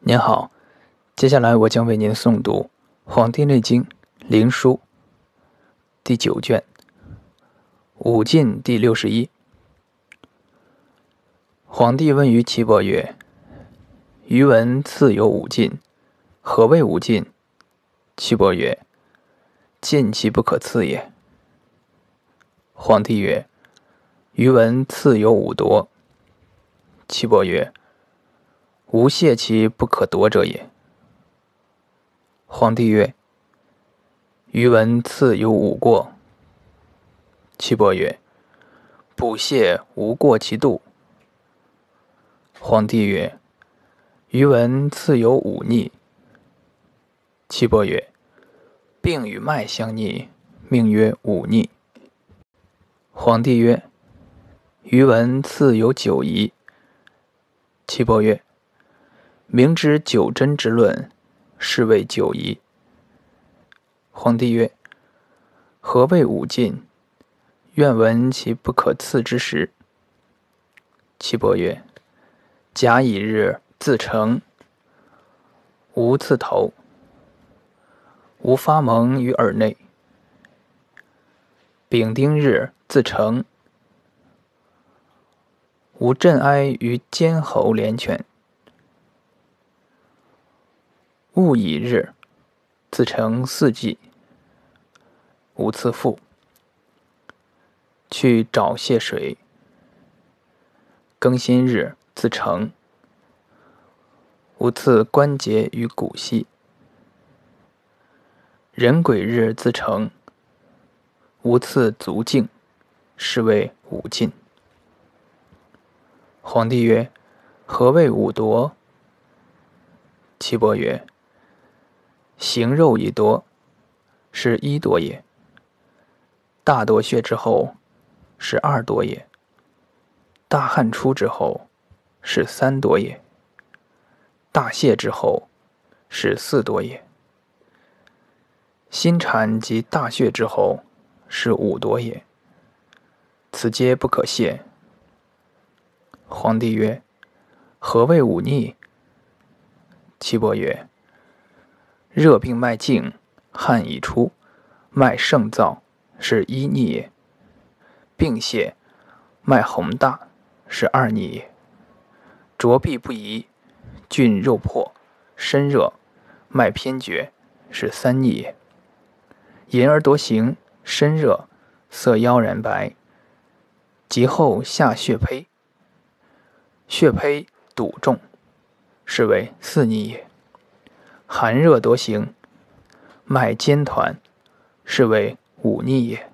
您好，接下来我将为您诵读《黄帝内经·灵枢》第九卷五进第六十一。皇帝问于岐伯曰：“余闻次有五进，何谓五进？”岐伯曰：“进其不可次也。”皇帝曰：“余闻次有五夺。”岐伯曰：“无泄其不可夺者也。皇帝曰：“余闻次有五过。”岐伯曰：“补泄无过其度。”皇帝曰：“余闻次有五逆。”岐伯曰：“病与脉相逆，命曰五逆。”皇帝曰：“余闻次有九疑。”岐伯曰：明知九针之论，是谓九疑。皇帝曰：“何谓五尽？愿闻其不可刺之时。”岐伯曰：“甲乙日自成，无刺头，无发蒙于耳内；丙丁日自成，无震哀于肩喉连泉。”戊乙日，自成四季，无次腹。去沼泻水。庚辛日，自成，无次关节与骨隙。壬癸日，自成，无次足胫，是谓五尽。皇帝曰：“何谓五夺？”岐伯曰：形肉以夺，是一夺也；大夺穴之后，是二夺也；大汗出之后，是三夺也；大泄之后，是四夺也；心产及大血之后，是五夺也。此皆不可泄。皇帝曰：“何谓五逆？”岐伯曰：热病脉静，汗已出，脉盛燥，是一逆。也；病泻，脉宏大，是二逆。也；浊痹不移，峻肉破，身热，脉偏绝，是三逆。也；淫而多形，身热，色妖然白，及后下血胚，血胚堵重，是为四逆。也。寒热多行，脉坚团，是为五逆也。